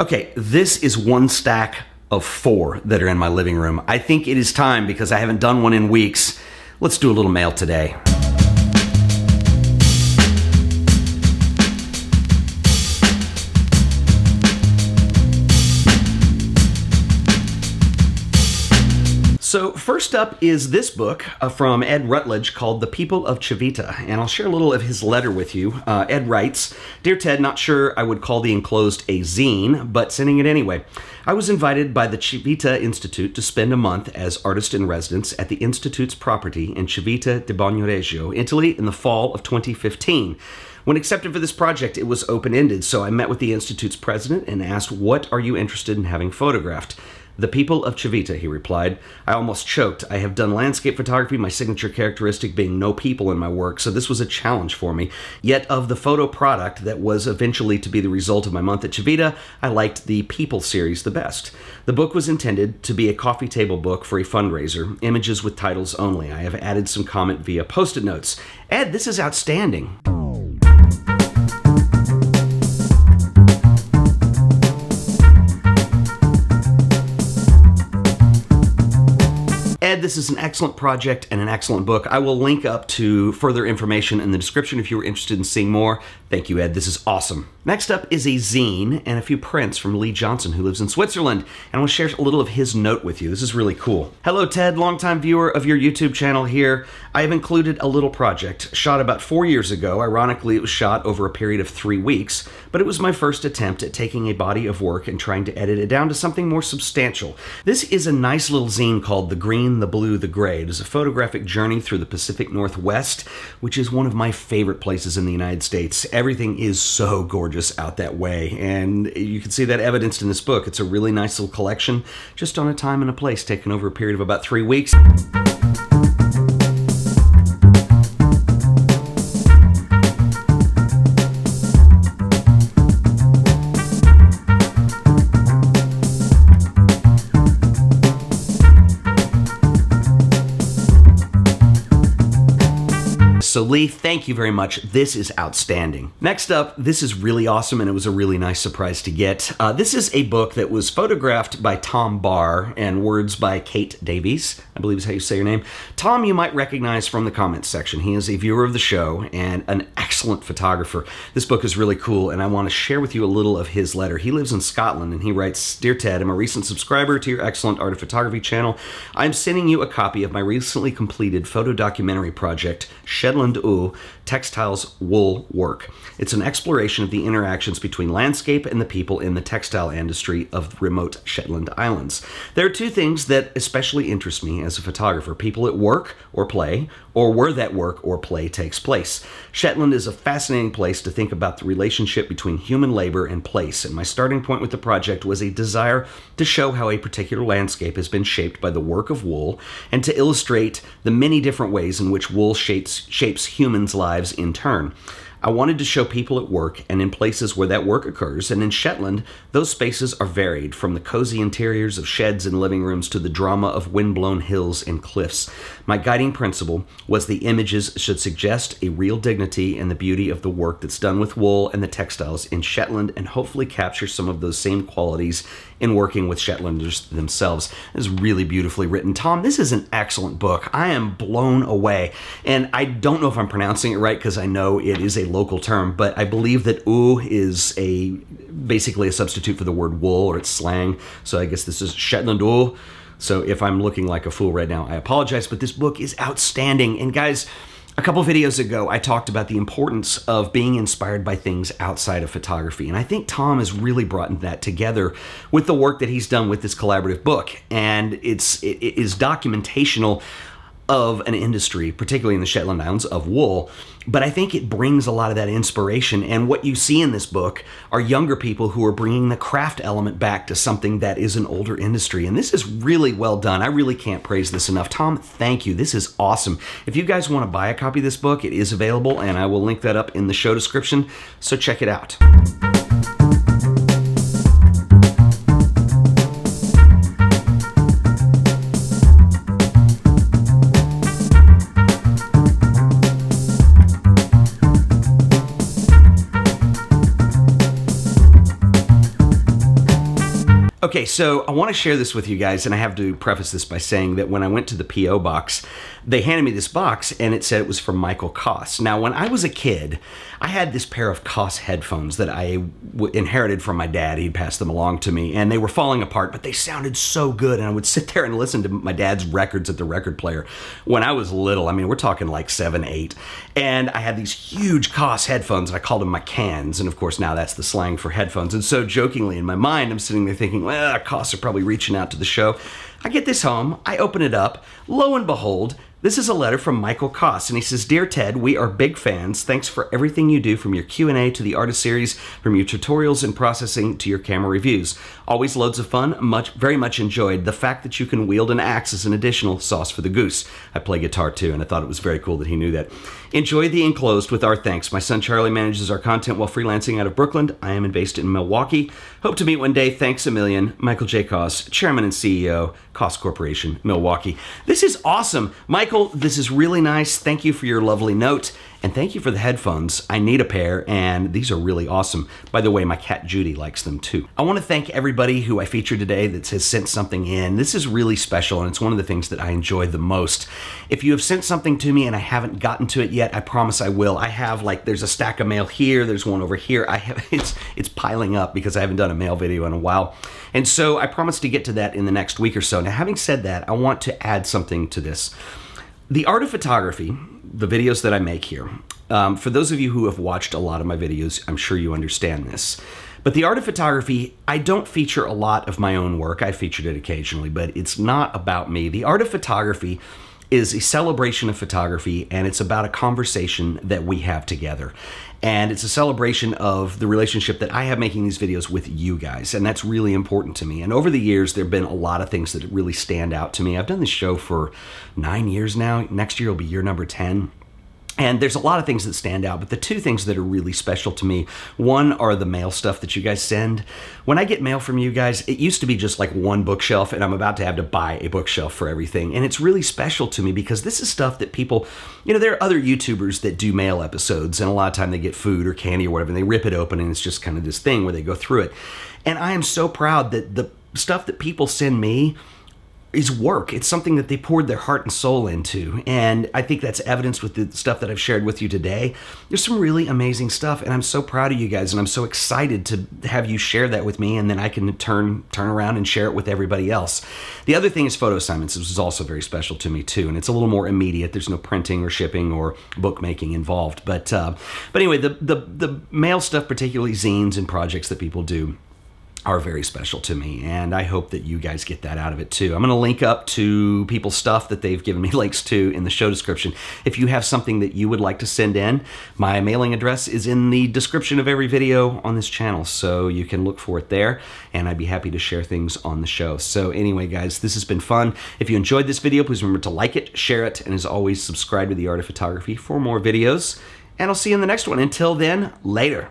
Okay, this is one stack of four that are in my living room. I think it is time because I haven't done one in weeks. Let's do a little mail today. So, first up is this book uh, from Ed Ruttledge called The People of Civita, and I'll share a little of his letter with you. Uh, Ed writes Dear Ted, not sure I would call the enclosed a zine, but sending it anyway. I was invited by the Civita Institute to spend a month as artist in residence at the Institute's property in Civita di Bagnoregio, Italy, in the fall of 2015. When accepted for this project, it was open ended, so I met with the Institute's president and asked, What are you interested in having photographed? The people of Civita, he replied. I almost choked. I have done landscape photography, my signature characteristic being no people in my work, so this was a challenge for me. Yet, of the photo product that was eventually to be the result of my month at Civita, I liked the People series the best. The book was intended to be a coffee table book for a fundraiser, images with titles only. I have added some comment via post it notes. Ed, this is outstanding. Ed, this is an excellent project and an excellent book. I will link up to further information in the description if you are interested in seeing more. Thank you, Ed. This is awesome. Next up is a zine and a few prints from Lee Johnson, who lives in Switzerland, and I want to share a little of his note with you. This is really cool. Hello, Ted, longtime viewer of your YouTube channel here. I have included a little project shot about four years ago. Ironically, it was shot over a period of three weeks, but it was my first attempt at taking a body of work and trying to edit it down to something more substantial. This is a nice little zine called The Green, the Blue, the Gray. It is a photographic journey through the Pacific Northwest, which is one of my favorite places in the United States everything is so gorgeous out that way. And you can see that evidenced in this book. It's a really nice little collection, just on a time and a place, taken over a period of about three weeks. So, Lee, thank you very much. This is outstanding. Next up, this is really awesome, and it was a really nice surprise to get. Uh, this is a book that was photographed by Tom Barr and words by Kate Davies, I believe is how you say your name. Tom, you might recognize from the comments section. He is a viewer of the show and an excellent photographer. This book is really cool, and I want to share with you a little of his letter. He lives in Scotland, and he writes Dear Ted, I'm a recent subscriber to your excellent art of photography channel. I'm sending you a copy of my recently completed photo documentary project, Shetland Shetland Textiles Wool Work. It's an exploration of the interactions between landscape and the people in the textile industry of remote Shetland Islands. There are two things that especially interest me as a photographer people at work or play, or where that work or play takes place. Shetland is a fascinating place to think about the relationship between human labor and place, and my starting point with the project was a desire to show how a particular landscape has been shaped by the work of wool and to illustrate the many different ways in which wool shapes, shapes humans' lives in turn. I wanted to show people at work and in places where that work occurs, and in Shetland, those spaces are varied from the cozy interiors of sheds and living rooms to the drama of windblown hills and cliffs. My guiding principle was the images should suggest a real dignity and the beauty of the work that's done with wool and the textiles in Shetland and hopefully capture some of those same qualities in working with Shetlanders themselves. It is really beautifully written. Tom, this is an excellent book. I am blown away. And I don't know if I'm pronouncing it right because I know it is a local term, but I believe that "oo" is a basically a substitute for the word wool or it's slang. So I guess this is Shetland wool. So if I'm looking like a fool right now, I apologize, but this book is outstanding. And guys, a couple videos ago, I talked about the importance of being inspired by things outside of photography. And I think Tom has really brought that together with the work that he's done with this collaborative book. And it's, it is documentational of an industry, particularly in the Shetland Islands, of wool. But I think it brings a lot of that inspiration. And what you see in this book are younger people who are bringing the craft element back to something that is an older industry. And this is really well done. I really can't praise this enough. Tom, thank you. This is awesome. If you guys want to buy a copy of this book, it is available, and I will link that up in the show description. So check it out. Okay, so I want to share this with you guys, and I have to preface this by saying that when I went to the P.O. box, they handed me this box and it said it was from Michael Koss. Now, when I was a kid, I had this pair of Koss headphones that I w- inherited from my dad. He'd passed them along to me, and they were falling apart, but they sounded so good. And I would sit there and listen to my dad's records at the record player when I was little. I mean, we're talking like seven, eight. And I had these huge Koss headphones, and I called them my cans. And of course, now that's the slang for headphones. And so, jokingly in my mind, I'm sitting there thinking, well, Koss are probably reaching out to the show. I get this home, I open it up, lo and behold, this is a letter from Michael Koss, and he says, "Dear Ted, we are big fans. Thanks for everything you do, from your Q and A to the artist series, from your tutorials and processing to your camera reviews. Always loads of fun. Much, very much enjoyed. The fact that you can wield an axe is an additional sauce for the goose. I play guitar too, and I thought it was very cool that he knew that. Enjoy the enclosed with our thanks. My son Charlie manages our content while freelancing out of Brooklyn. I am based in Milwaukee. Hope to meet one day. Thanks a million, Michael J. Koss, Chairman and CEO, Koss Corporation, Milwaukee. This is awesome, Michael. This is really nice. Thank you for your lovely note. And thank you for the headphones. I need a pair, and these are really awesome. By the way, my cat Judy likes them too. I want to thank everybody who I featured today that has sent something in. This is really special, and it's one of the things that I enjoy the most. If you have sent something to me and I haven't gotten to it yet, I promise I will. I have like there's a stack of mail here, there's one over here. I have it's it's piling up because I haven't done a mail video in a while. And so I promise to get to that in the next week or so. Now, having said that, I want to add something to this. The art of photography, the videos that I make here, um, for those of you who have watched a lot of my videos, I'm sure you understand this. But the art of photography, I don't feature a lot of my own work. I featured it occasionally, but it's not about me. The art of photography is a celebration of photography and it's about a conversation that we have together. And it's a celebration of the relationship that I have making these videos with you guys. And that's really important to me. And over the years, there have been a lot of things that really stand out to me. I've done this show for nine years now. Next year will be year number 10. And there's a lot of things that stand out, but the two things that are really special to me one are the mail stuff that you guys send. When I get mail from you guys, it used to be just like one bookshelf, and I'm about to have to buy a bookshelf for everything. And it's really special to me because this is stuff that people, you know, there are other YouTubers that do mail episodes, and a lot of time they get food or candy or whatever, and they rip it open, and it's just kind of this thing where they go through it. And I am so proud that the stuff that people send me is work. It's something that they poured their heart and soul into. And I think that's evidence with the stuff that I've shared with you today. There's some really amazing stuff and I'm so proud of you guys and I'm so excited to have you share that with me and then I can turn turn around and share it with everybody else. The other thing is photo assignments. This is also very special to me too and it's a little more immediate. There's no printing or shipping or bookmaking involved. But uh, but anyway, the the the mail stuff particularly zines and projects that people do are very special to me, and I hope that you guys get that out of it too. I'm going to link up to people's stuff that they've given me links to in the show description. If you have something that you would like to send in, my mailing address is in the description of every video on this channel, so you can look for it there, and I'd be happy to share things on the show. So, anyway, guys, this has been fun. If you enjoyed this video, please remember to like it, share it, and as always, subscribe to The Art of Photography for more videos. And I'll see you in the next one. Until then, later.